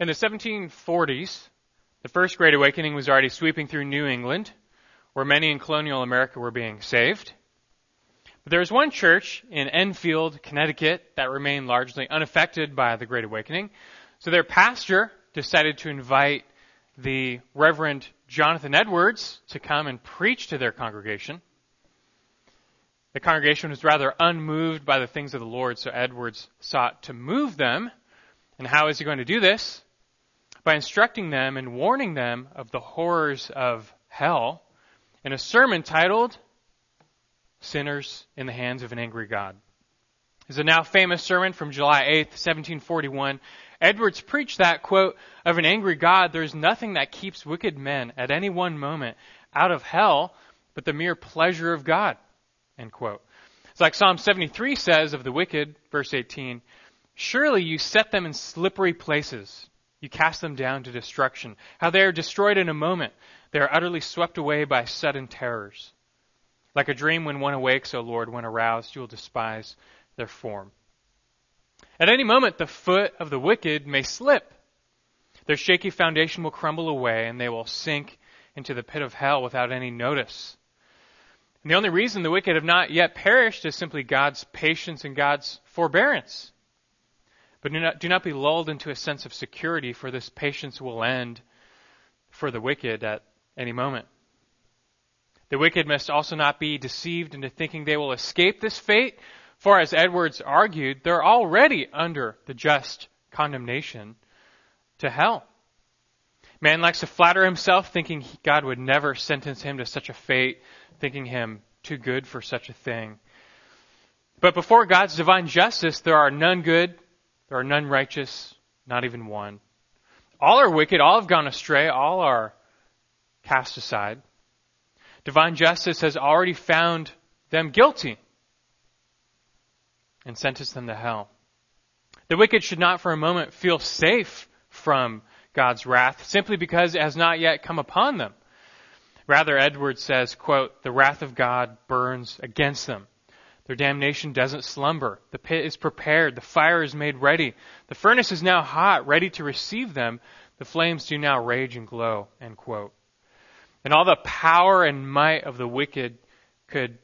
In the 1740s, the First Great Awakening was already sweeping through New England, where many in colonial America were being saved. But there was one church in Enfield, Connecticut, that remained largely unaffected by the Great Awakening. So their pastor decided to invite the Reverend Jonathan Edwards to come and preach to their congregation. The congregation was rather unmoved by the things of the Lord, so Edwards sought to move them. And how is he going to do this? By instructing them and warning them of the horrors of hell in a sermon titled Sinners in the Hands of an Angry God. It's a now famous sermon from July 8th, 1741. Edwards preached that, quote, of an angry God, there is nothing that keeps wicked men at any one moment out of hell but the mere pleasure of God, end quote. It's like Psalm 73 says of the wicked, verse 18, Surely you set them in slippery places. You cast them down to destruction. How they are destroyed in a moment. They are utterly swept away by sudden terrors. Like a dream when one awakes, O Lord, when aroused, you will despise their form. At any moment, the foot of the wicked may slip. Their shaky foundation will crumble away, and they will sink into the pit of hell without any notice. And the only reason the wicked have not yet perished is simply God's patience and God's forbearance. But do not, do not be lulled into a sense of security, for this patience will end for the wicked at any moment. The wicked must also not be deceived into thinking they will escape this fate, for as Edwards argued, they're already under the just condemnation to hell. Man likes to flatter himself, thinking God would never sentence him to such a fate, thinking him too good for such a thing. But before God's divine justice, there are none good, there are none righteous, not even one. All are wicked, all have gone astray, all are cast aside. Divine justice has already found them guilty and sentenced them to hell. The wicked should not for a moment feel safe from God's wrath simply because it has not yet come upon them. Rather, Edwards says, quote, the wrath of God burns against them. Their damnation doesn't slumber. The pit is prepared. The fire is made ready. The furnace is now hot, ready to receive them. The flames do now rage and glow. End quote. And all the power and might of the wicked could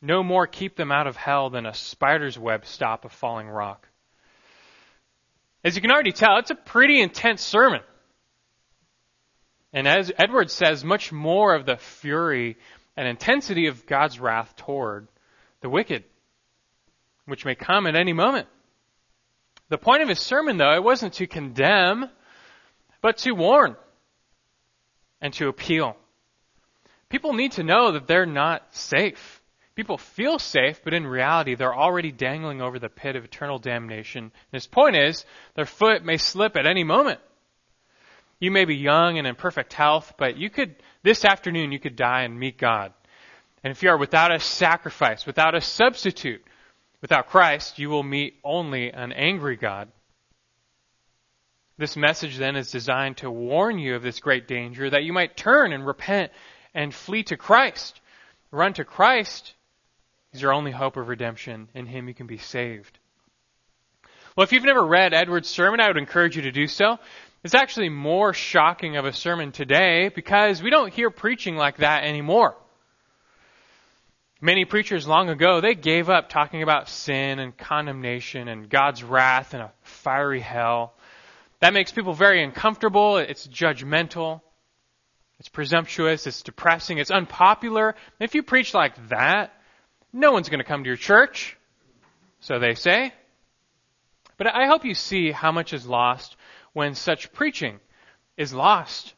no more keep them out of hell than a spider's web stop a falling rock. As you can already tell, it's a pretty intense sermon. And as Edwards says, much more of the fury and intensity of God's wrath toward the wicked, which may come at any moment. The point of his sermon, though, it wasn't to condemn, but to warn and to appeal. People need to know that they're not safe. People feel safe, but in reality, they're already dangling over the pit of eternal damnation. And his point is, their foot may slip at any moment. You may be young and in perfect health, but you could, this afternoon, you could die and meet God. And if you are without a sacrifice, without a substitute, without Christ, you will meet only an angry God. This message then is designed to warn you of this great danger that you might turn and repent and flee to Christ. Run to Christ. He's your only hope of redemption. In Him you can be saved. Well, if you've never read Edward's sermon, I would encourage you to do so. It's actually more shocking of a sermon today because we don't hear preaching like that anymore. Many preachers long ago, they gave up talking about sin and condemnation and God's wrath and a fiery hell. That makes people very uncomfortable. It's judgmental. It's presumptuous. It's depressing. It's unpopular. If you preach like that, no one's going to come to your church. So they say. But I hope you see how much is lost when such preaching is lost.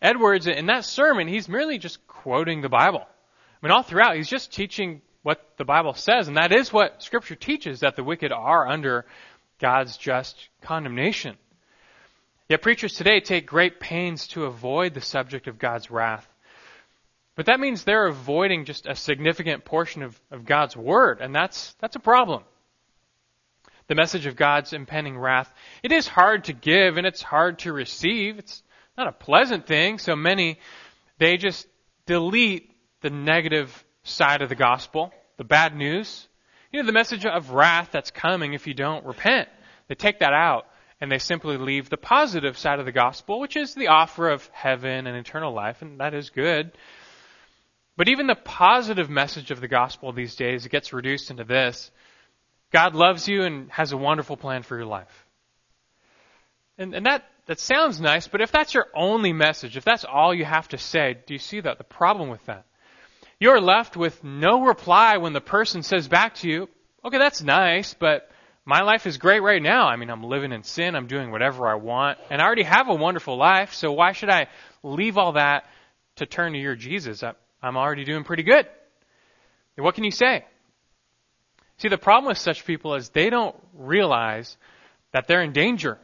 Edwards, in that sermon, he's merely just quoting the Bible. Mean, all throughout, he's just teaching what the Bible says, and that is what Scripture teaches that the wicked are under God's just condemnation. Yet preachers today take great pains to avoid the subject of God's wrath. But that means they're avoiding just a significant portion of, of God's word, and that's, that's a problem. The message of God's impending wrath, it is hard to give and it's hard to receive. It's not a pleasant thing, so many, they just delete the negative side of the gospel, the bad news. You know, the message of wrath that's coming if you don't repent. They take that out and they simply leave the positive side of the gospel, which is the offer of heaven and eternal life, and that is good. But even the positive message of the gospel these days, gets reduced into this. God loves you and has a wonderful plan for your life. And, and that, that sounds nice, but if that's your only message, if that's all you have to say, do you see that? The problem with that. You're left with no reply when the person says back to you, okay, that's nice, but my life is great right now. I mean, I'm living in sin. I'm doing whatever I want. And I already have a wonderful life. So why should I leave all that to turn to your Jesus? I'm already doing pretty good. What can you say? See, the problem with such people is they don't realize that they're in danger.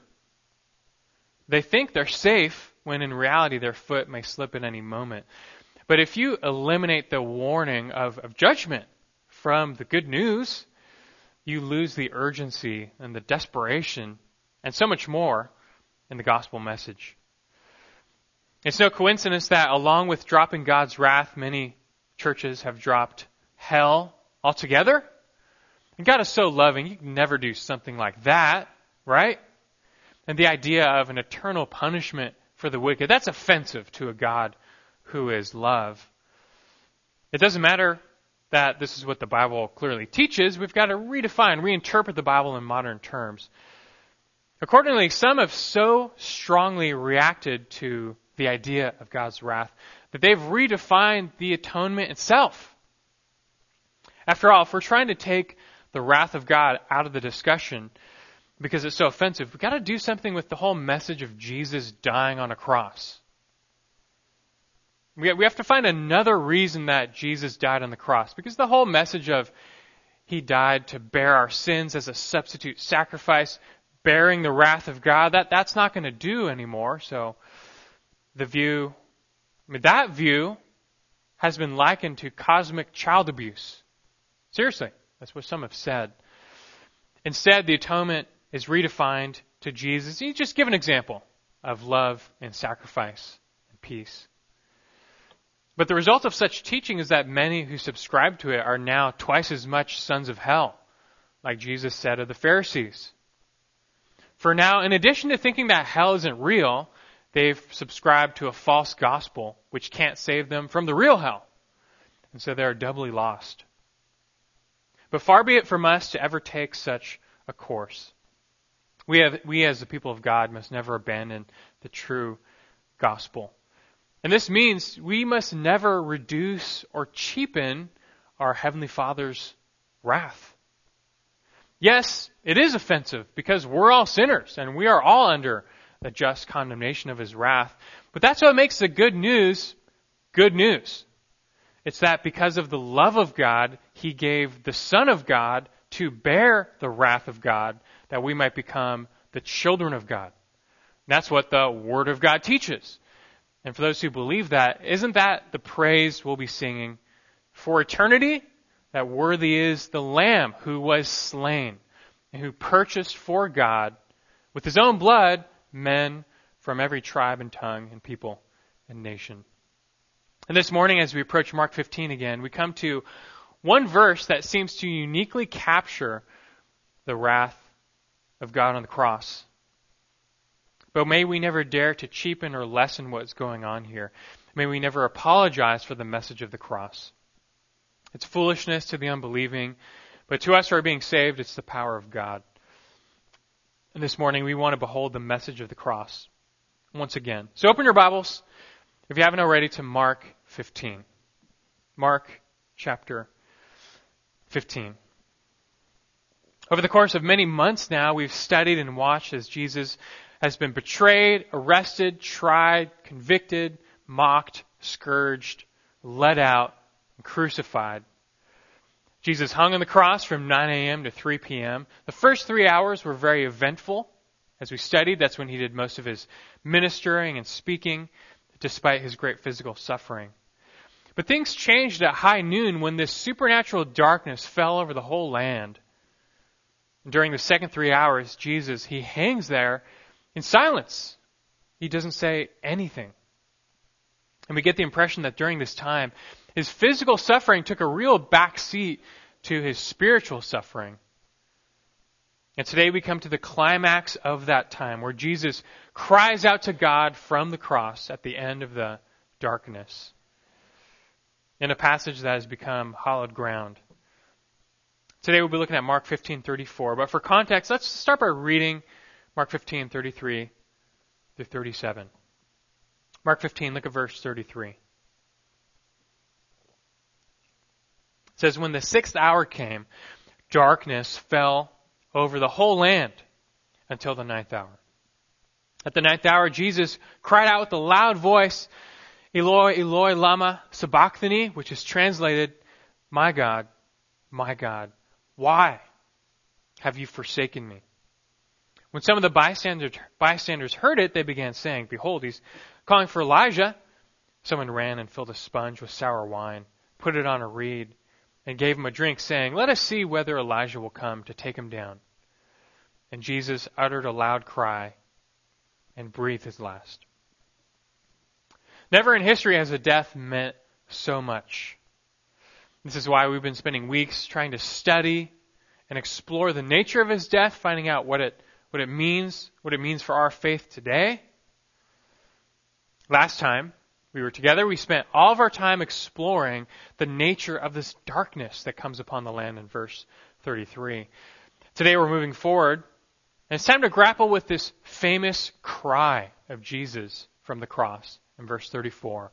They think they're safe when in reality their foot may slip at any moment. But if you eliminate the warning of, of judgment from the good news, you lose the urgency and the desperation and so much more in the gospel message. It's no coincidence that along with dropping God's wrath, many churches have dropped hell altogether. And God is so loving, you can never do something like that, right? And the idea of an eternal punishment for the wicked, that's offensive to a God who is love. It doesn't matter that this is what the Bible clearly teaches. We've got to redefine, reinterpret the Bible in modern terms. Accordingly, some have so strongly reacted to the idea of God's wrath, that they've redefined the atonement itself. After all, if we're trying to take the wrath of God out of the discussion because it's so offensive, we've got to do something with the whole message of Jesus dying on a cross. We have to find another reason that Jesus died on the cross because the whole message of he died to bear our sins as a substitute sacrifice, bearing the wrath of God, that, that's not going to do anymore. So the view, I mean, that view has been likened to cosmic child abuse. Seriously, that's what some have said. Instead, the atonement is redefined to Jesus. Just give an example of love and sacrifice and peace. But the result of such teaching is that many who subscribe to it are now twice as much sons of hell, like Jesus said of the Pharisees. For now, in addition to thinking that hell isn't real, they've subscribed to a false gospel which can't save them from the real hell. And so they're doubly lost. But far be it from us to ever take such a course. We, have, we as the people of God must never abandon the true gospel. And this means we must never reduce or cheapen our Heavenly Father's wrath. Yes, it is offensive because we're all sinners and we are all under the just condemnation of his wrath. But that's what makes the good news good news. It's that because of the love of God, he gave the Son of God to bear the wrath of God that we might become the children of God. that's what the Word of God teaches. And for those who believe that, isn't that the praise we'll be singing for eternity? That worthy is the Lamb who was slain and who purchased for God with his own blood men from every tribe and tongue and people and nation. And this morning, as we approach Mark 15 again, we come to one verse that seems to uniquely capture the wrath of God on the cross. But may we never dare to cheapen or lessen what's going on here. May we never apologize for the message of the cross. It's foolishness to the unbelieving, but to us who are being saved, it's the power of God. And this morning we want to behold the message of the cross once again. So open your Bibles, if you haven't already, to Mark 15. Mark chapter 15. Over the course of many months now, we've studied and watched as Jesus has been betrayed, arrested, tried, convicted, mocked, scourged, led out, and crucified. Jesus hung on the cross from 9 a.m. to 3 p.m. The first three hours were very eventful. As we studied, that's when he did most of his ministering and speaking, despite his great physical suffering. But things changed at high noon when this supernatural darkness fell over the whole land. During the second three hours, Jesus, he hangs there in silence. He doesn't say anything. And we get the impression that during this time, his physical suffering took a real back seat to his spiritual suffering. And today we come to the climax of that time where Jesus cries out to God from the cross at the end of the darkness in a passage that has become hallowed ground. Today we'll be looking at Mark 15:34, but for context, let's start by reading Mark 15:33 through 37. Mark 15, look at verse 33. It says, When the sixth hour came, darkness fell over the whole land until the ninth hour. At the ninth hour, Jesus cried out with a loud voice, Eloi, Eloi, lama sabachthani, which is translated, My God, my God, why have you forsaken me? When some of the bystanders, bystanders heard it, they began saying, Behold, he's calling for Elijah. Someone ran and filled a sponge with sour wine, put it on a reed, and gave him a drink, saying, Let us see whether Elijah will come to take him down. And Jesus uttered a loud cry and breathed his last. Never in history has a death meant so much. This is why we've been spending weeks trying to study and explore the nature of his death, finding out what it, what it means, what it means for our faith today. Last time we were together, we spent all of our time exploring the nature of this darkness that comes upon the land in verse 33. Today we're moving forward, and it's time to grapple with this famous cry of Jesus from the cross in verse 34.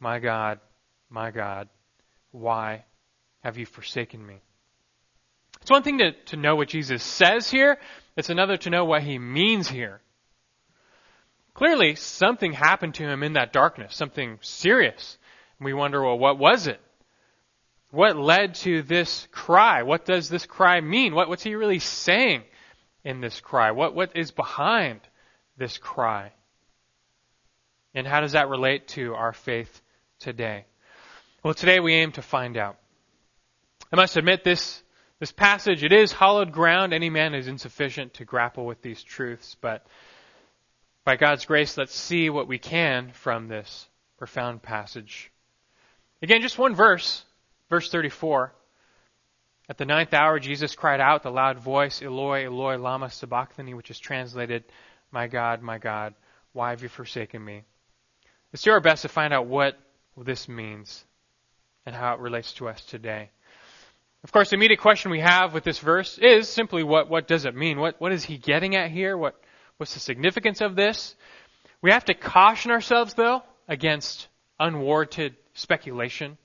My God, my God, why have you forsaken me? It's one thing to, to know what Jesus says here. It's another to know what he means here. Clearly, something happened to him in that darkness, something serious. We wonder, well, what was it? What led to this cry? What does this cry mean? What, what's he really saying in this cry? What, what is behind this cry? And how does that relate to our faith today? Well, today we aim to find out. I must admit this, this passage, it is hallowed ground. Any man is insufficient to grapple with these truths, but by God's grace, let's see what we can from this profound passage. Again, just one verse, verse 34. At the ninth hour, Jesus cried out with a loud voice, Eloi, Eloi, lama sabachthani, which is translated, My God, my God, why have you forsaken me? Let's do our best to find out what this means and how it relates to us today. Of course, the immediate question we have with this verse is simply what, what does it mean? What, what is he getting at here? What, what's the significance of this? We have to caution ourselves, though, against unwarranted speculation.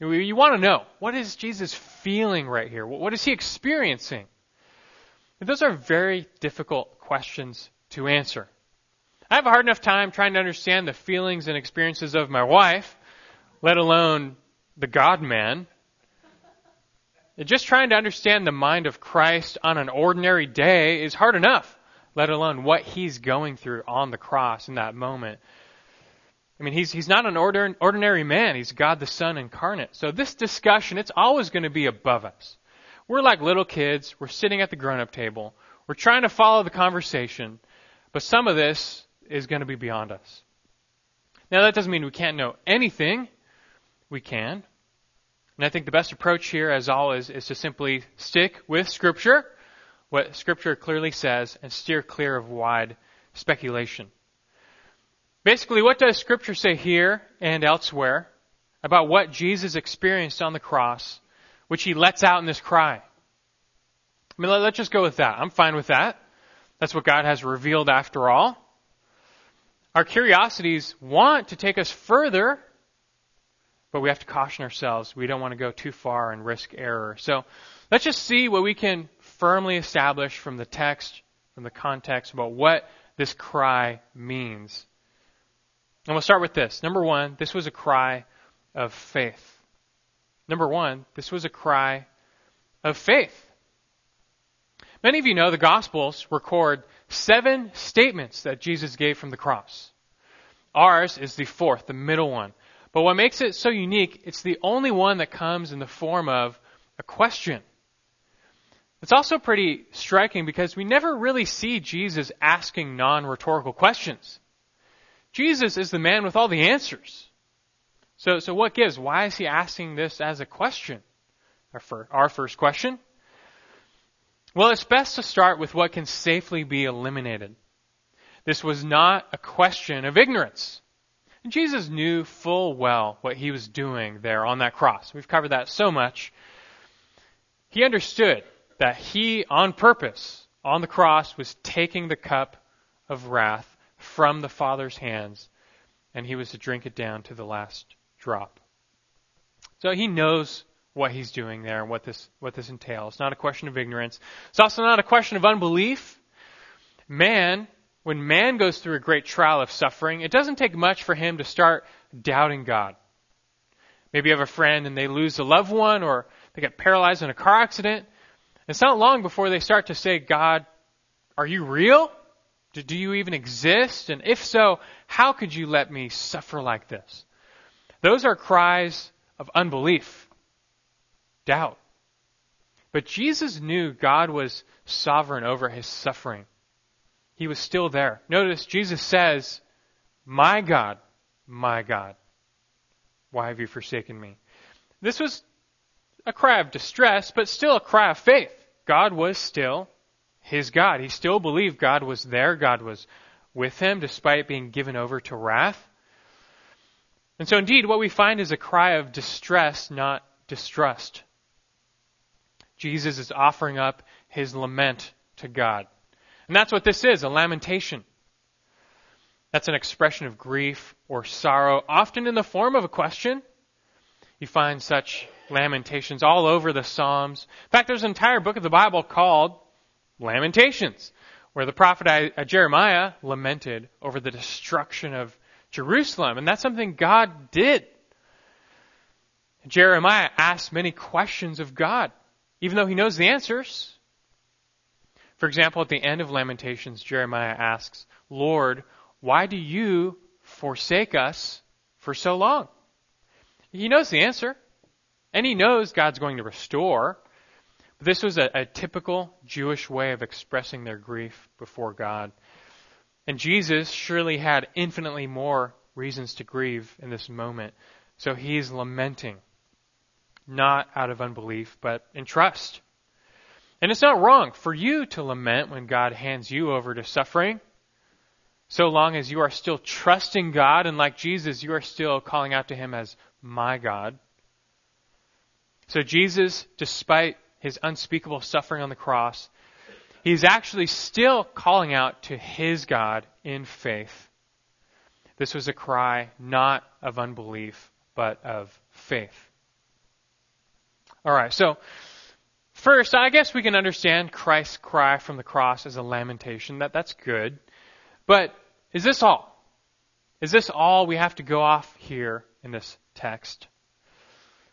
You, want to know, what is Jesus feeling right here? What is he experiencing? Those are very difficult questions to answer. I have a hard enough time trying to understand the feelings and experiences of my wife, let alone the God man. Just trying to understand the mind of Christ on an ordinary day is hard enough, let alone what he's going through on the cross in that moment. I mean, he's, he's not an ordinary man. He's God the Son incarnate. So this discussion, it's always going to be above us. We're like little kids. We're sitting at the grown-up table. We're trying to follow the conversation. But some of this is going to be beyond us. Now that doesn't mean we can't know anything. We can. And I think the best approach here, as always, is to simply stick with Scripture, what Scripture clearly says, and steer clear of wide speculation. Basically, what does Scripture say here and elsewhere about what Jesus experienced on the cross, which he lets out in this cry? I mean, let's just go with that. I'm fine with that. That's what God has revealed after all. Our curiosities want to take us further, but we have to caution ourselves. We don't want to go too far and risk error. So let's just see what we can firmly establish from the text, from the context about what this cry means. And we'll start with this. Number one, this was a cry of faith. Number one, this was a cry of faith. Many of you know the Gospels record seven statements that Jesus gave from the cross. Ours is the fourth, the middle one. But what makes it so unique, it's the only one that comes in the form of a question. It's also pretty striking because we never really see Jesus asking non rhetorical questions. Jesus is the man with all the answers. So, so what gives? Why is he asking this as a question? Our, our first question. Well, it's best to start with what can safely be eliminated. This was not a question of ignorance. And Jesus knew full well what he was doing there on that cross. We've covered that so much. He understood that he, on purpose, on the cross, was taking the cup of wrath from the Father's hands, and he was to drink it down to the last drop. So he knows what he's doing there and what this, what this entails. It's not a question of ignorance. It's also not a question of unbelief. Man, when man goes through a great trial of suffering, it doesn't take much for him to start doubting God. Maybe you have a friend and they lose a loved one or they get paralyzed in a car accident. It's not long before they start to say, God, are you real? Do you even exist? And if so, how could you let me suffer like this? Those are cries of unbelief, doubt. But Jesus knew God was sovereign over his suffering. He was still there. Notice Jesus says, My God, my God, why have you forsaken me? This was a cry of distress, but still a cry of faith. God was still his God. He still believed God was there. God was with him despite being given over to wrath. And so, indeed, what we find is a cry of distress, not distrust. Jesus is offering up his lament to God. And that's what this is a lamentation. That's an expression of grief or sorrow, often in the form of a question. You find such lamentations all over the Psalms. In fact, there's an entire book of the Bible called Lamentations, where the prophet uh, Jeremiah lamented over the destruction of Jerusalem. And that's something God did. Jeremiah asks many questions of God, even though he knows the answers. For example, at the end of Lamentations, Jeremiah asks, Lord, why do you forsake us for so long? He knows the answer, and he knows God's going to restore. This was a, a typical Jewish way of expressing their grief before God. And Jesus surely had infinitely more reasons to grieve in this moment. So he's lamenting, not out of unbelief, but in trust. And it's not wrong for you to lament when God hands you over to suffering, so long as you are still trusting God and like Jesus, you are still calling out to Him as my God. So Jesus, despite his unspeakable suffering on the cross, he's actually still calling out to his God in faith. This was a cry not of unbelief, but of faith. All right, so first, I guess we can understand Christ's cry from the cross as a lamentation. That that's good. But is this all? Is this all we have to go off here in this text?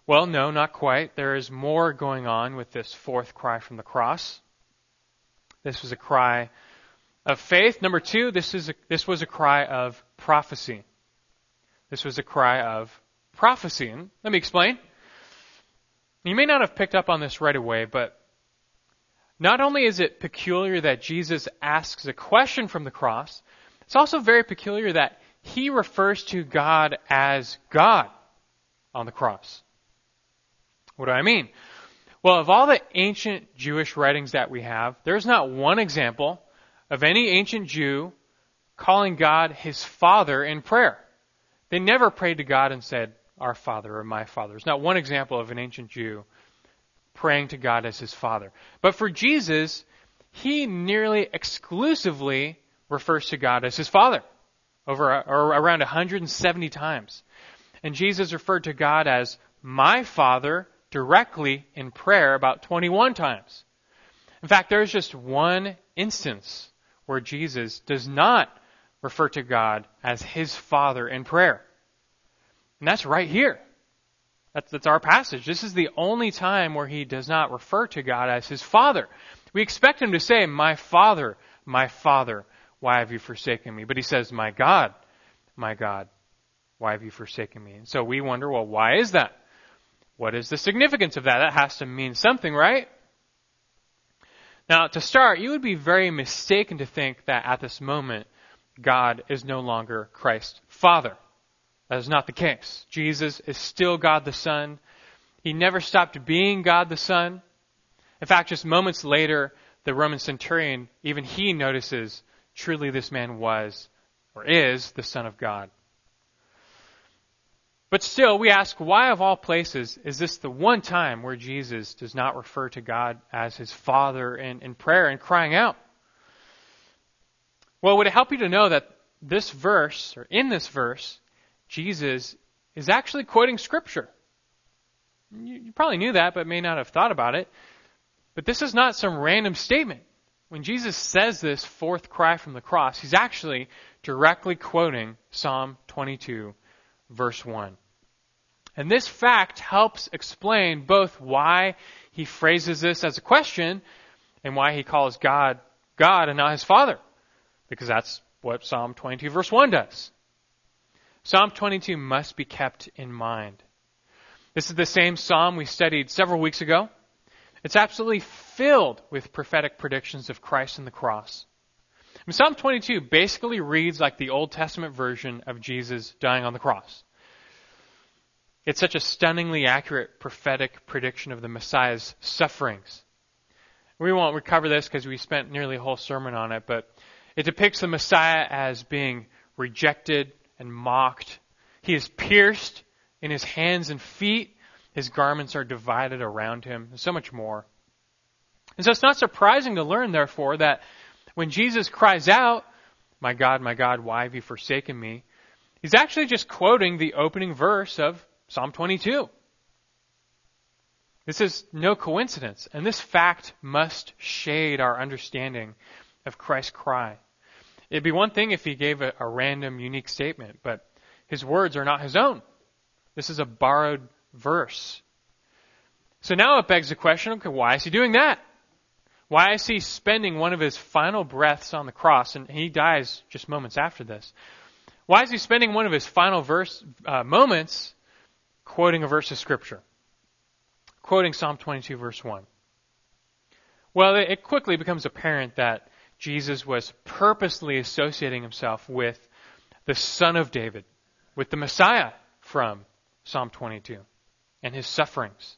Well, no, not quite. There is more going on with this fourth cry from the cross. This was a cry of faith. Number two, this, is a, this was a cry of prophecy. This was a cry of prophecy. And let me explain. You may not have picked up on this right away, but not only is it peculiar that Jesus asks a question from the cross, it's also very peculiar that he refers to God as God on the cross. What do I mean? Well, of all the ancient Jewish writings that we have, there's not one example of any ancient Jew calling God his Father in prayer. They never prayed to God and said, Our Father or my Father. There's not one example of an ancient Jew praying to God as his Father. But for Jesus, he nearly exclusively refers to God as his Father, over or around 170 times. And Jesus referred to God as my Father directly in prayer about 21 times. In fact, there's just one instance where Jesus does not refer to God as his Father in prayer. And that's right here. That's, that's our passage. This is the only time where he does not refer to God as his Father. We expect him to say, My Father, my Father, why have you forsaken me? But he says, My God, my God, why have you forsaken me? And so we wonder, well, why is that? What is the significance of that? That has to mean something, right? Now, to start, you would be very mistaken to think that at this moment, God is no longer Christ's Father. That is not the case. Jesus is still God the Son. He never stopped being God the Son. In fact, just moments later, the Roman centurion, even he notices truly this man was or is the Son of God. But still, we ask, why of all places is this the one time where Jesus does not refer to God as his Father in, in prayer and crying out? Well, would it help you to know that this verse, or in this verse, Jesus is actually quoting Scripture? You, you probably knew that, but may not have thought about it. But this is not some random statement. When Jesus says this fourth cry from the cross, he's actually directly quoting Psalm 22, verse 1. And this fact helps explain both why he phrases this as a question and why he calls God God and not his Father. Because that's what Psalm 22, verse 1 does. Psalm 22 must be kept in mind. This is the same psalm we studied several weeks ago. It's absolutely filled with prophetic predictions of Christ and the cross. Psalm 22 basically reads like the Old Testament version of Jesus dying on the cross. It's such a stunningly accurate prophetic prediction of the Messiah's sufferings. We won't recover this because we spent nearly a whole sermon on it, but it depicts the Messiah as being rejected and mocked. He is pierced in his hands and feet. His garments are divided around him, and so much more. And so it's not surprising to learn, therefore, that when Jesus cries out, My God, my God, why have you forsaken me? He's actually just quoting the opening verse of Psalm 22. This is no coincidence, and this fact must shade our understanding of Christ's cry. It'd be one thing if he gave a, a random, unique statement, but his words are not his own. This is a borrowed verse. So now it begs the question, okay, why is he doing that? Why is he spending one of his final breaths on the cross, and he dies just moments after this? Why is he spending one of his final verse uh, moments quoting a verse of scripture? Quoting Psalm 22 verse 1. Well, it quickly becomes apparent that Jesus was purposely associating himself with the Son of David, with the Messiah from Psalm 22 and his sufferings.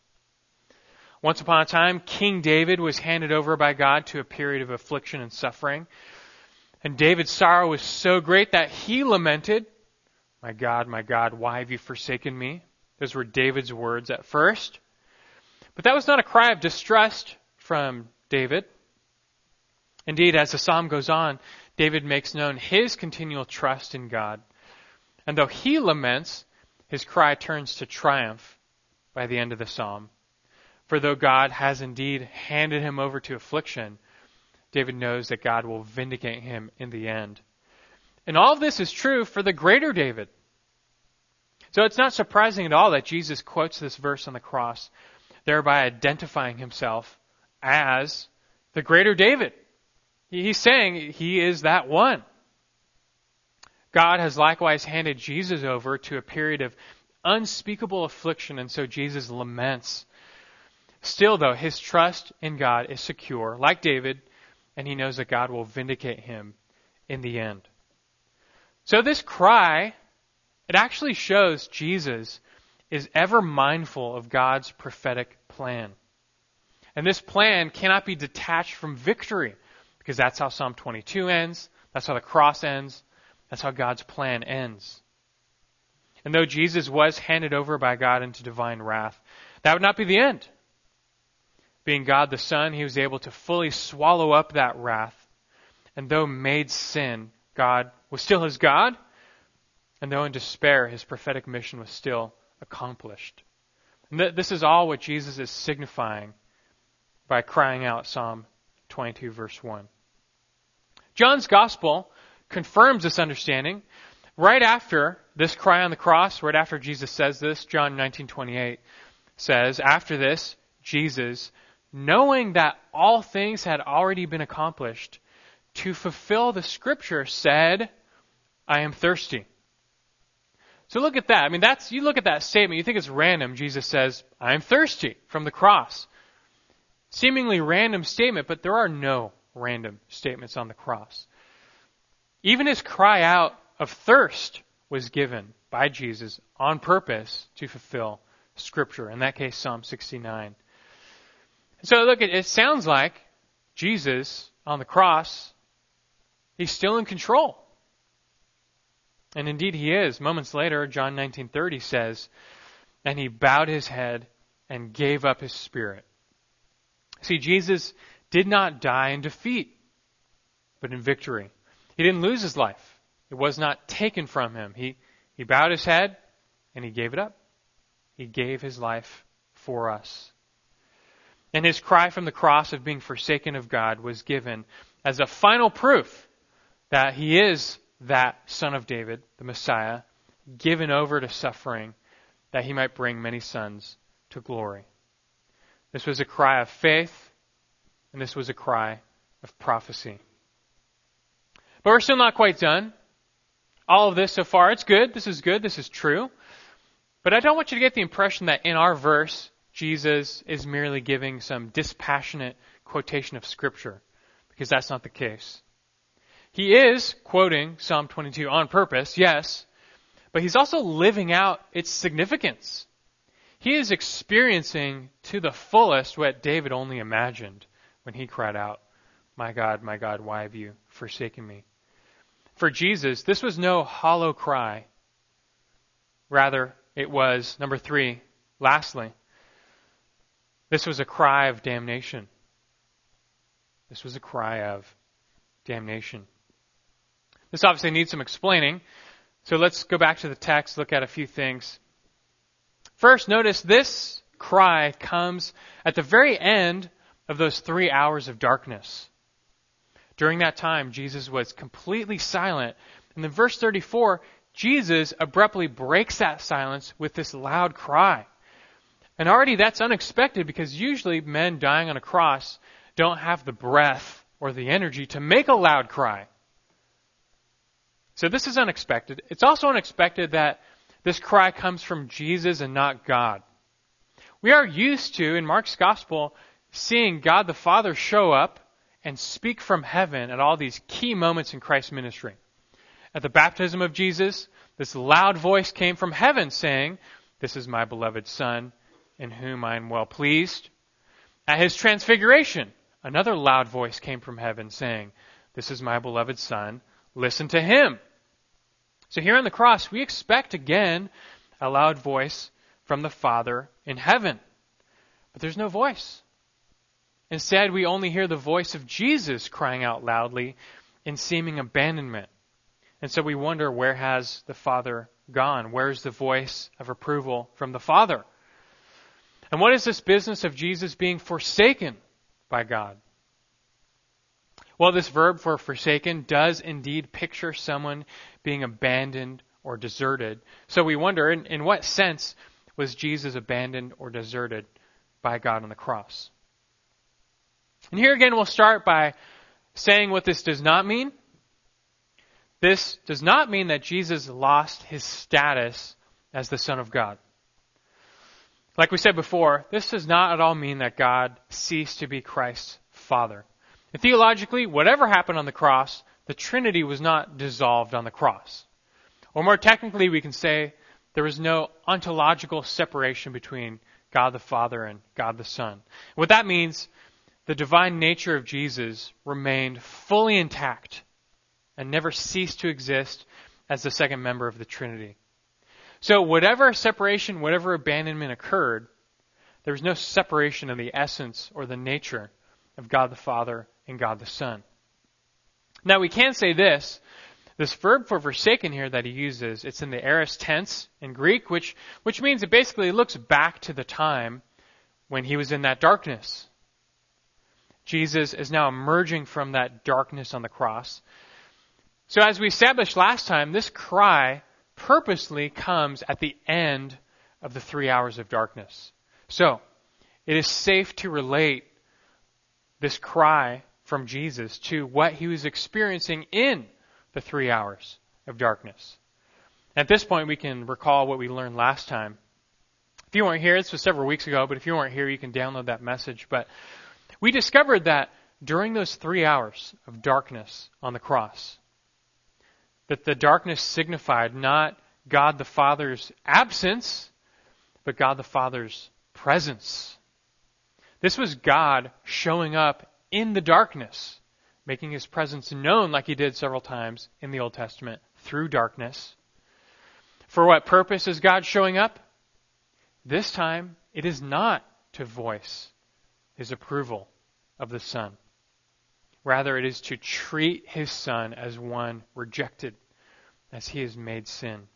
Once upon a time, King David was handed over by God to a period of affliction and suffering. And David's sorrow was so great that he lamented, My God, my God, why have you forsaken me? Those were David's words at first. But that was not a cry of distrust from David. Indeed, as the psalm goes on, David makes known his continual trust in God. And though he laments, his cry turns to triumph by the end of the psalm. For though God has indeed handed him over to affliction, David knows that God will vindicate him in the end. And all of this is true for the greater David. So it's not surprising at all that Jesus quotes this verse on the cross, thereby identifying himself as the greater David. He's saying he is that one. God has likewise handed Jesus over to a period of unspeakable affliction, and so Jesus laments. Still, though, his trust in God is secure, like David, and he knows that God will vindicate him in the end. So, this cry, it actually shows Jesus is ever mindful of God's prophetic plan. And this plan cannot be detached from victory, because that's how Psalm 22 ends, that's how the cross ends, that's how God's plan ends. And though Jesus was handed over by God into divine wrath, that would not be the end. Being God the Son, he was able to fully swallow up that wrath. And though made sin, God was still his God. And though in despair, his prophetic mission was still accomplished. And th- this is all what Jesus is signifying by crying out Psalm 22, verse 1. John's Gospel confirms this understanding. Right after this cry on the cross, right after Jesus says this, John 19:28 says, after this, Jesus, knowing that all things had already been accomplished, to fulfill the scripture said, I am thirsty. So look at that. I mean, that's, you look at that statement, you think it's random. Jesus says, I am thirsty from the cross. Seemingly random statement, but there are no random statements on the cross. Even his cry out of thirst was given by Jesus on purpose to fulfill Scripture, in that case, Psalm 69. So look, it, it sounds like Jesus on the cross, he's still in control. And indeed he is. Moments later, John 19:30 says, "And he bowed his head and gave up his spirit." See, Jesus did not die in defeat, but in victory. He didn't lose his life. It was not taken from him. He, he bowed his head and he gave it up. He gave his life for us. And his cry from the cross of being forsaken of God was given as a final proof that he is that son of David, the Messiah, given over to suffering that he might bring many sons to glory. This was a cry of faith, and this was a cry of prophecy. But we're still not quite done. All of this so far, it's good. This is good. This is true. But I don't want you to get the impression that in our verse, Jesus is merely giving some dispassionate quotation of Scripture, because that's not the case. He is quoting Psalm 22 on purpose, yes, but he's also living out its significance. He is experiencing to the fullest what David only imagined when he cried out, My God, my God, why have you forsaken me? For Jesus, this was no hollow cry. Rather, it was, number three, lastly, this was a cry of damnation. This was a cry of damnation. This obviously needs some explaining. So let's go back to the text, look at a few things. First, notice this cry comes at the very end of those three hours of darkness. During that time, Jesus was completely silent. And in verse 34, Jesus abruptly breaks that silence with this loud cry. And already that's unexpected because usually men dying on a cross don't have the breath or the energy to make a loud cry. So this is unexpected. It's also unexpected that this cry comes from Jesus and not God. We are used to, in Mark's gospel, seeing God the Father show up and speak from heaven at all these key moments in Christ's ministry. At the baptism of Jesus, this loud voice came from heaven saying, This is my beloved Son, in whom I am well pleased. At his transfiguration, another loud voice came from heaven saying, This is my beloved Son, listen to him. So here on the cross, we expect again a loud voice from the Father in heaven. But there's no voice. Instead, we only hear the voice of Jesus crying out loudly in seeming abandonment. And so we wonder where has the Father gone? Where's the voice of approval from the Father? And what is this business of Jesus being forsaken by God? Well, this verb for forsaken does indeed picture someone being abandoned or deserted. So we wonder, in, in what sense was Jesus abandoned or deserted by God on the cross? And here again, we'll start by saying what this does not mean. This does not mean that Jesus lost his status as the Son of God. Like we said before, this does not at all mean that God ceased to be Christ's Father. And theologically, whatever happened on the cross, the Trinity was not dissolved on the cross. Or more technically, we can say there was no ontological separation between God the Father and God the Son. What that means the divine nature of Jesus remained fully intact and never ceased to exist as the second member of the Trinity. So whatever separation, whatever abandonment occurred, there was no separation of the essence or the nature of God the Father and God the Son. Now we can say this, this verb for forsaken here that he uses, it's in the aorist tense in Greek, which, which means it basically looks back to the time when he was in that darkness. Jesus is now emerging from that darkness on the cross. So as we established last time, this cry purposely comes at the end of the three hours of darkness. So, it is safe to relate this cry from Jesus to what he was experiencing in the three hours of darkness. At this point, we can recall what we learned last time. If you weren't here, this was several weeks ago, but if you weren't here, you can download that message. But we discovered that during those three hours of darkness on the cross, that the darkness signified not God the Father's absence, but God the Father's presence. This was God showing up in the darkness, making his presence known like he did several times in the Old Testament through darkness. For what purpose is God showing up? This time, it is not to voice his approval of the Son. Rather, it is to treat his Son as one rejected, as he has made sin.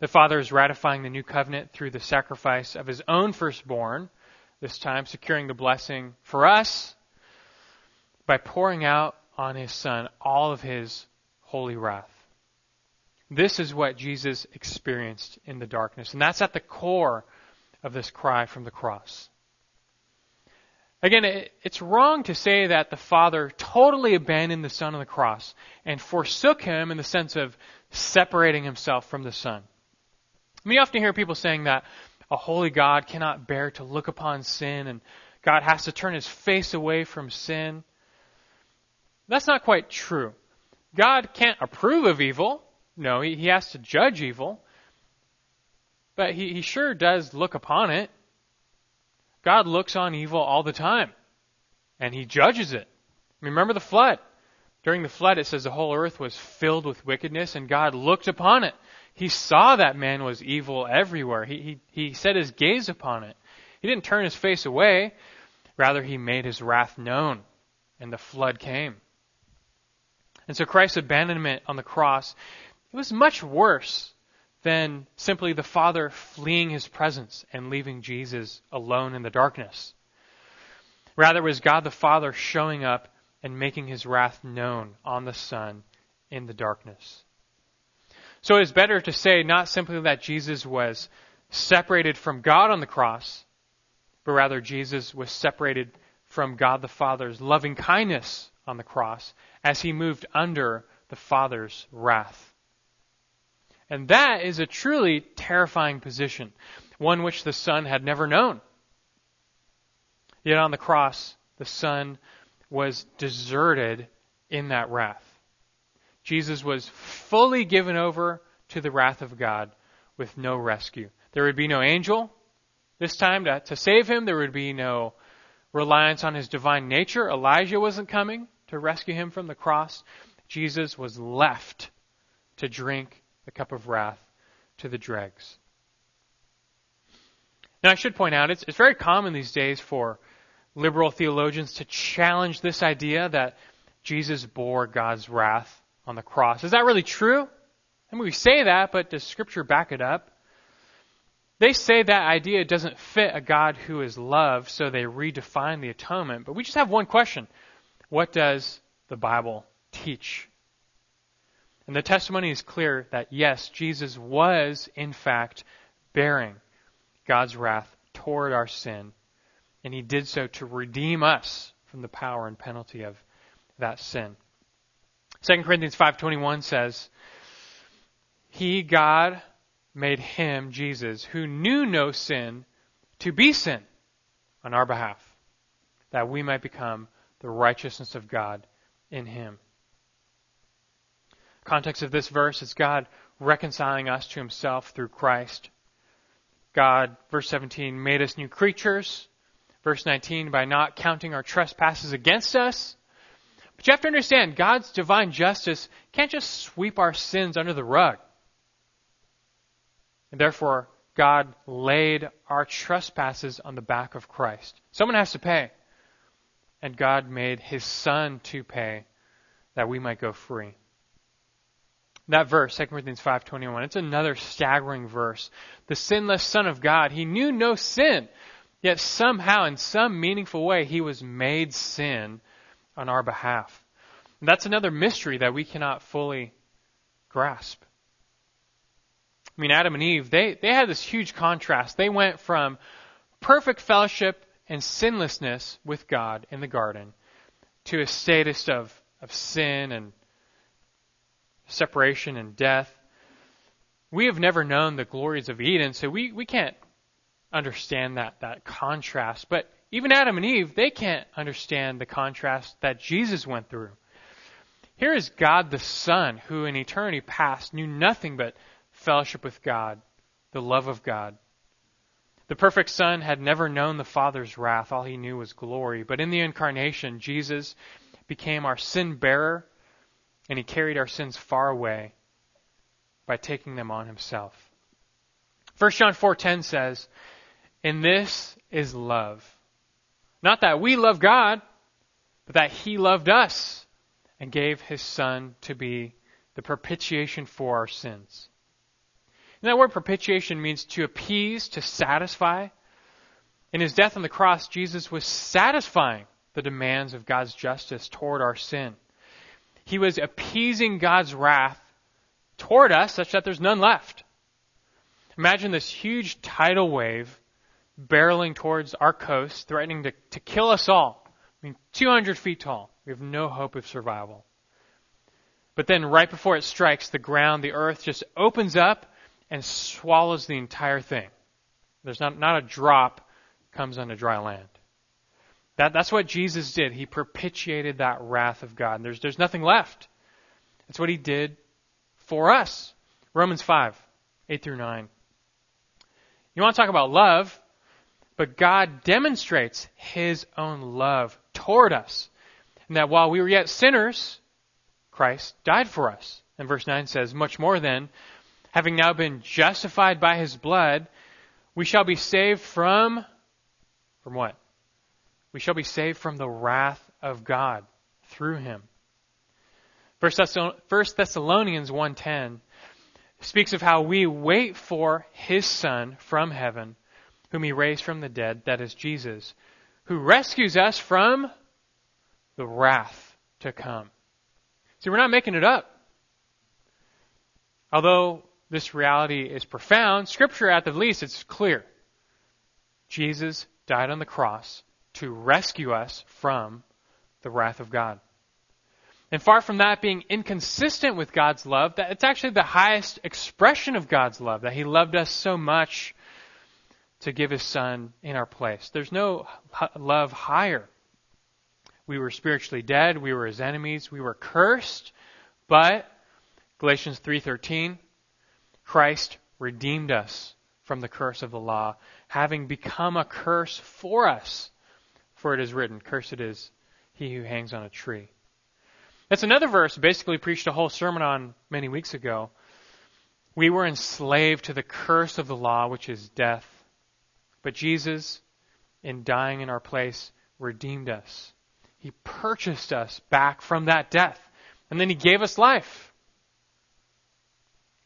The Father is ratifying the new covenant through the sacrifice of his own firstborn, this time securing the blessing for us by pouring out on his Son all of his holy wrath. This is what Jesus experienced in the darkness, and that's at the core of this cry from the cross. Again, it's wrong to say that the Father totally abandoned the Son on the cross and forsook him in the sense of separating himself from the Son. We often hear people saying that a holy God cannot bear to look upon sin and God has to turn his face away from sin. That's not quite true. God can't approve of evil. No, he, he has to judge evil. But he, he sure does look upon it. God looks on evil all the time, and he judges it. Remember the flood. During the flood, it says the whole earth was filled with wickedness, and God looked upon it. He saw that man was evil everywhere. He, he, he set his gaze upon it. He didn't turn his face away. Rather, he made his wrath known, and the flood came. And so Christ's abandonment on the cross, it was much worse than simply the Father fleeing his presence and leaving Jesus alone in the darkness. Rather, was God the Father showing up and making his wrath known on the Son in the darkness. So it is better to say not simply that Jesus was separated from God on the cross, but rather Jesus was separated from God the Father's loving kindness on the cross as he moved under the Father's wrath. And that is a truly terrifying position, one which the Son had never known. Yet on the cross, the Son was deserted in that wrath. Jesus was fully given over to the wrath of God with no rescue. There would be no angel this time to, to save him. There would be no reliance on his divine nature. Elijah wasn't coming to rescue him from the cross. Jesus was left to drink the cup of wrath to the dregs. Now, I should point out, it's, it's very common these days for liberal theologians to challenge this idea that Jesus bore God's wrath on the cross. Is that really true? I mean, we say that, but does Scripture back it up? They say that idea doesn't fit a God who is love, so they redefine the atonement. But we just have one question What does the Bible teach and the testimony is clear that yes, Jesus was, in fact, bearing God's wrath toward our sin, and he did so to redeem us from the power and penalty of that sin. 2 Corinthians 5:21 says, "He God made him Jesus who knew no sin to be sin on our behalf, that we might become the righteousness of God in him." Context of this verse is God reconciling us to himself through Christ. God, verse 17, made us new creatures. Verse 19, by not counting our trespasses against us. But you have to understand, God's divine justice can't just sweep our sins under the rug. And therefore, God laid our trespasses on the back of Christ. Someone has to pay. And God made his son to pay that we might go free. That verse, 2 Corinthians 5:21, it's another staggering verse. The sinless son of God, he knew no sin, yet somehow in some meaningful way he was made sin on our behalf. And that's another mystery that we cannot fully grasp. I mean, Adam and Eve, they, they had this huge contrast. They went from perfect fellowship and sinlessness with God in the garden to a status of, of sin and separation and death. We have never known the glories of Eden, so we, we can't understand that, that contrast. But even Adam and Eve, they can't understand the contrast that Jesus went through. Here is God the Son, who in eternity past knew nothing but fellowship with God, the love of God. The perfect Son had never known the Father's wrath. All he knew was glory. But in the incarnation, Jesus became our sin bearer, and he carried our sins far away by taking them on himself. 1 John 4:10 says, "In this is love. Not that we love God, but that he loved us and gave his son to be the propitiation for our sins." And that word propitiation means to appease, to satisfy. In his death on the cross, Jesus was satisfying the demands of God's justice toward our sin. He was appeasing God's wrath toward us such that there's none left. Imagine this huge tidal wave barreling towards our coast, threatening to, to kill us all. I mean, 200 feet tall. We have no hope of survival. But then, right before it strikes the ground, the earth just opens up and swallows the entire thing. There's not, not a drop comes onto dry land. That, that's what Jesus did. He propitiated that wrath of God. And there's, there's nothing left. That's what he did for us. Romans 5, 8 through 9. You want to talk about love, but God demonstrates his own love toward us. And that while we were yet sinners, Christ died for us. And verse 9 says, Much more then, having now been justified by his blood, we shall be saved from from what? We shall be saved from the wrath of God through him. 1 Thessalonians 1:10 speaks of how we wait for his son from heaven whom he raised from the dead that is Jesus who rescues us from the wrath to come. See, we're not making it up. Although this reality is profound, Scripture, at the least, it's clear. Jesus died on the cross to rescue us from the wrath of God. And far from that being inconsistent with God's love, that it's actually the highest expression of God's love, that He loved us so much to give His Son in our place. There's no love higher. We were spiritually dead, we were His enemies, we were cursed, but Galatians 3:13 Christ redeemed us from the curse of the law, having become a curse for us. For it is written, Cursed is he who hangs on a tree. That's another verse, basically preached a whole sermon on many weeks ago. We were enslaved to the curse of the law, which is death. But Jesus, in dying in our place, redeemed us. He purchased us back from that death. And then He gave us life.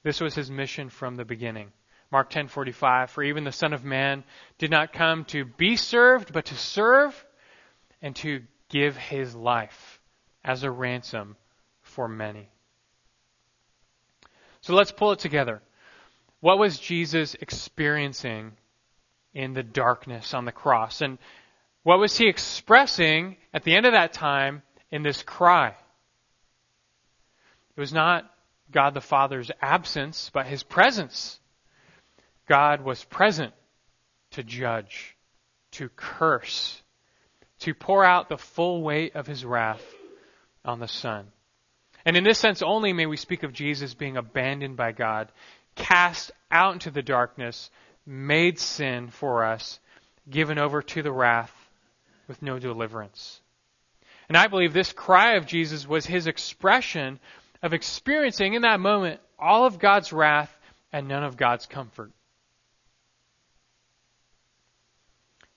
This was his mission from the beginning. Mark 10:45 For even the son of man did not come to be served but to serve and to give his life as a ransom for many. So let's pull it together. What was Jesus experiencing in the darkness on the cross and what was he expressing at the end of that time in this cry? It was not God the Father's absence, but his presence. God was present to judge, to curse, to pour out the full weight of his wrath on the Son. And in this sense only may we speak of Jesus being abandoned by God, cast out into the darkness, made sin for us, given over to the wrath with no deliverance. And I believe this cry of Jesus was his expression of experiencing in that moment all of God's wrath and none of God's comfort.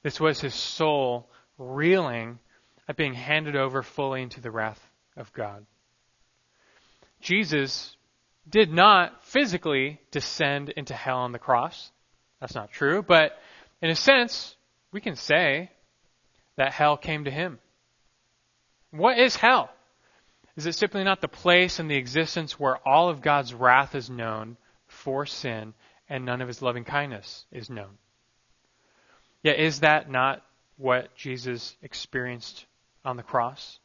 This was his soul reeling at being handed over fully into the wrath of God. Jesus did not physically descend into hell on the cross. That's not true, but in a sense, we can say that hell came to him. What is hell? Is it simply not the place and the existence where all of God's wrath is known for sin and none of his loving kindness is known? Yet is that not what Jesus experienced on the cross?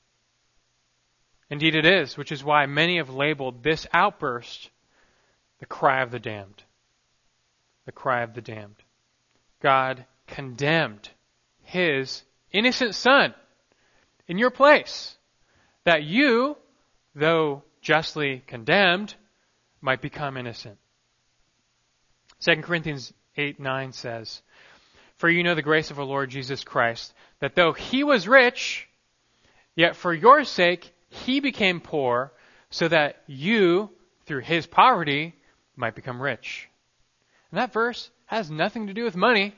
Indeed it is, which is why many have labeled this outburst the cry of the damned. The cry of the damned. God condemned his innocent son in your place that you, though justly condemned, might become innocent. 2 Corinthians 8 9 says, For you know the grace of our Lord Jesus Christ, that though he was rich, yet for your sake he became poor, so that you, through his poverty, might become rich. And that verse has nothing to do with money,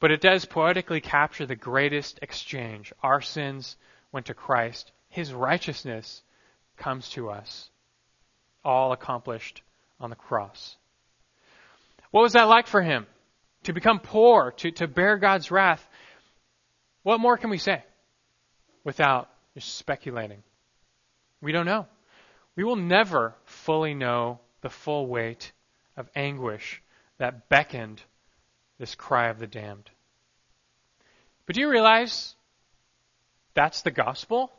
but it does poetically capture the greatest exchange. Our sins went to Christ, his righteousness comes to us, all accomplished on the cross. What was that like for him? To become poor, to, to bear God's wrath. What more can we say without just speculating? We don't know. We will never fully know the full weight of anguish that beckoned this cry of the damned. But do you realize that's the gospel?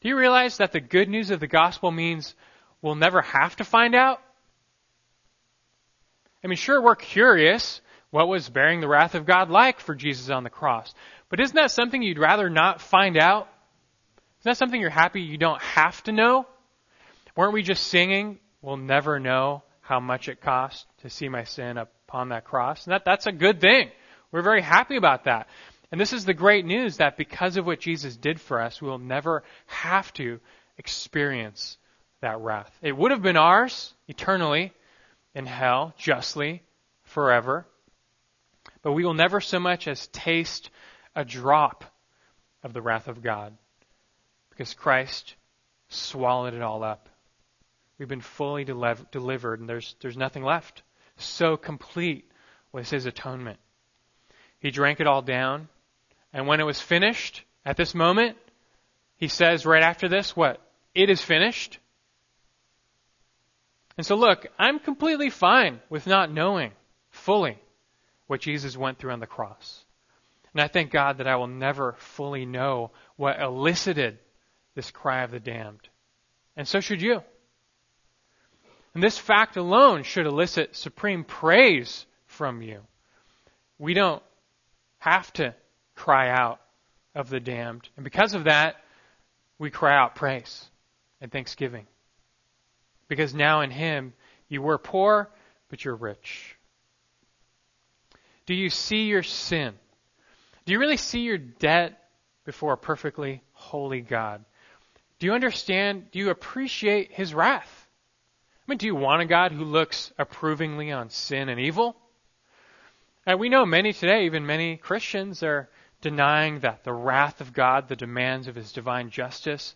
Do you realize that the good news of the gospel means we'll never have to find out? I mean, sure, we're curious what was bearing the wrath of God like for Jesus on the cross. But isn't that something you'd rather not find out? Isn't that something you're happy you don't have to know? Weren't we just singing, we'll never know how much it cost to see my sin upon that cross? And that, that's a good thing. We're very happy about that. And this is the great news that because of what Jesus did for us, we will never have to experience that wrath. It would have been ours eternally in hell, justly, forever. But we will never so much as taste a drop of the wrath of God because Christ swallowed it all up. We've been fully delivered and there's, there's nothing left. So complete was his atonement. He drank it all down and when it was finished, at this moment, he says right after this, what? It is finished. And so look, I'm completely fine with not knowing fully what Jesus went through on the cross. And I thank God that I will never fully know what elicited this cry of the damned. And so should you. And this fact alone should elicit supreme praise from you. We don't have to cry out of the damned. And because of that, we cry out praise and thanksgiving. Because now in Him, you were poor, but you're rich. Do you see your sin? Do you really see your debt before a perfectly holy God? Do you understand? Do you appreciate His wrath? I mean, do you want a God who looks approvingly on sin and evil? And we know many today, even many Christians, are denying that the wrath of God, the demands of his divine justice.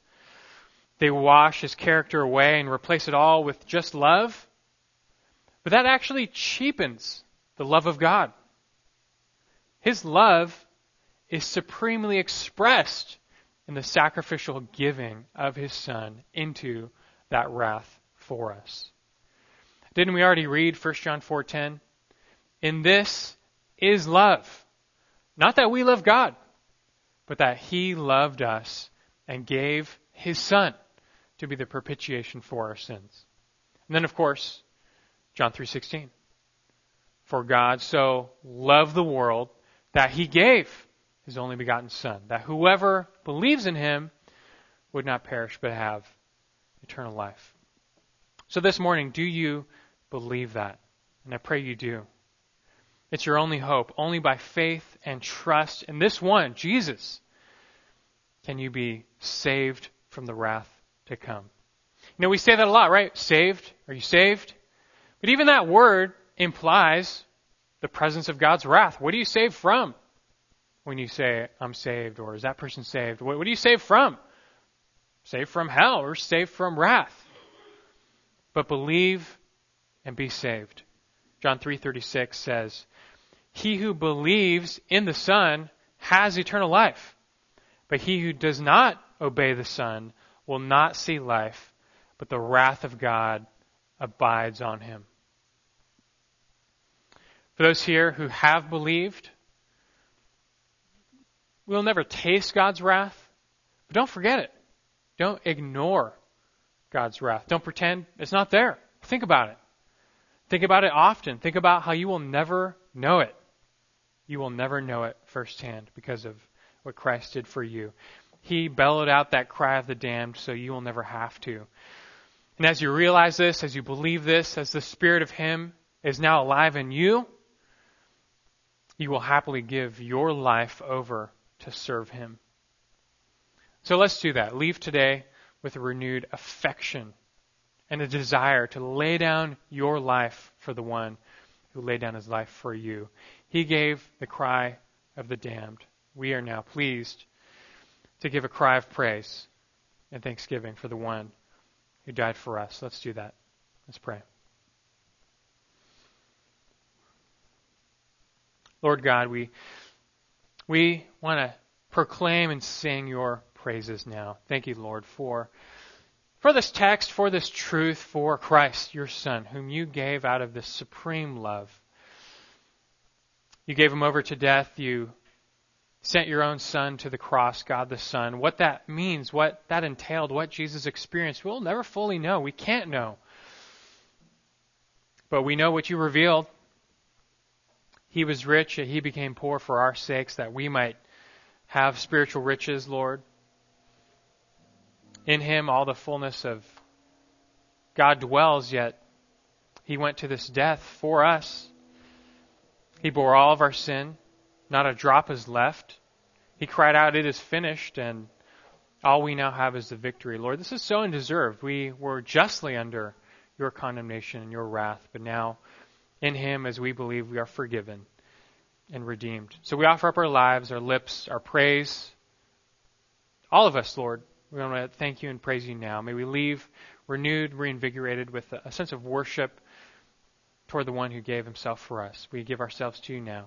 They wash his character away and replace it all with just love. But that actually cheapens the love of God. His love is supremely expressed in the sacrificial giving of his son into that wrath for us. Didn't we already read 1 John 4:10? In this is love not that we love God, but that He loved us and gave His Son to be the propitiation for our sins. And then, of course, John 3:16. For God so loved the world that He gave His only begotten Son, that whoever believes in Him would not perish but have eternal life. So this morning, do you believe that? And I pray you do. It's your only hope. Only by faith and trust in this one, Jesus, can you be saved from the wrath to come. You know, we say that a lot, right? Saved? Are you saved? But even that word implies the presence of God's wrath. What are you saved from? When you say, I'm saved, or is that person saved? What, what are you saved from? Saved from hell, or saved from wrath. But believe and be saved. John 3:36 says, he who believes in the Son has eternal life. But he who does not obey the Son will not see life, but the wrath of God abides on him. For those here who have believed, we'll never taste God's wrath, but don't forget it. Don't ignore God's wrath. Don't pretend it's not there. Think about it. Think about it often. Think about how you will never know it you will never know it firsthand because of what Christ did for you. He bellowed out that cry of the damned so you will never have to. And as you realize this, as you believe this, as the Spirit of Him is now alive in you, you will happily give your life over to serve him. So let's do that. Leave today with a renewed affection and a desire to lay down your life for the one who laid down his life for you. He gave the cry of the damned. We are now pleased to give a cry of praise and thanksgiving for the one who died for us. Let's do that. Let's pray. Lord God, we we want to proclaim and sing your praises now. Thank you, Lord, for for this text, for this truth, for Christ, your Son, whom you gave out of this supreme love. You gave him over to death. You sent your own Son to the cross, God the Son. What that means, what that entailed, what Jesus experienced, we'll never fully know. We can't know. But we know what you revealed. He was rich, and he became poor for our sakes, that we might have spiritual riches, Lord. In him all the fullness of God dwells, yet he went to this death for us. He bore all of our sin. Not a drop is left. He cried out, It is finished, and all we now have is the victory. Lord, this is so undeserved. We were justly under your condemnation and your wrath, but now in him, as we believe, we are forgiven and redeemed. So we offer up our lives, our lips, our praise. All of us, Lord, we want to thank you and praise you now. May we leave renewed, reinvigorated with a sense of worship toward the one who gave himself for us. We give ourselves to you now.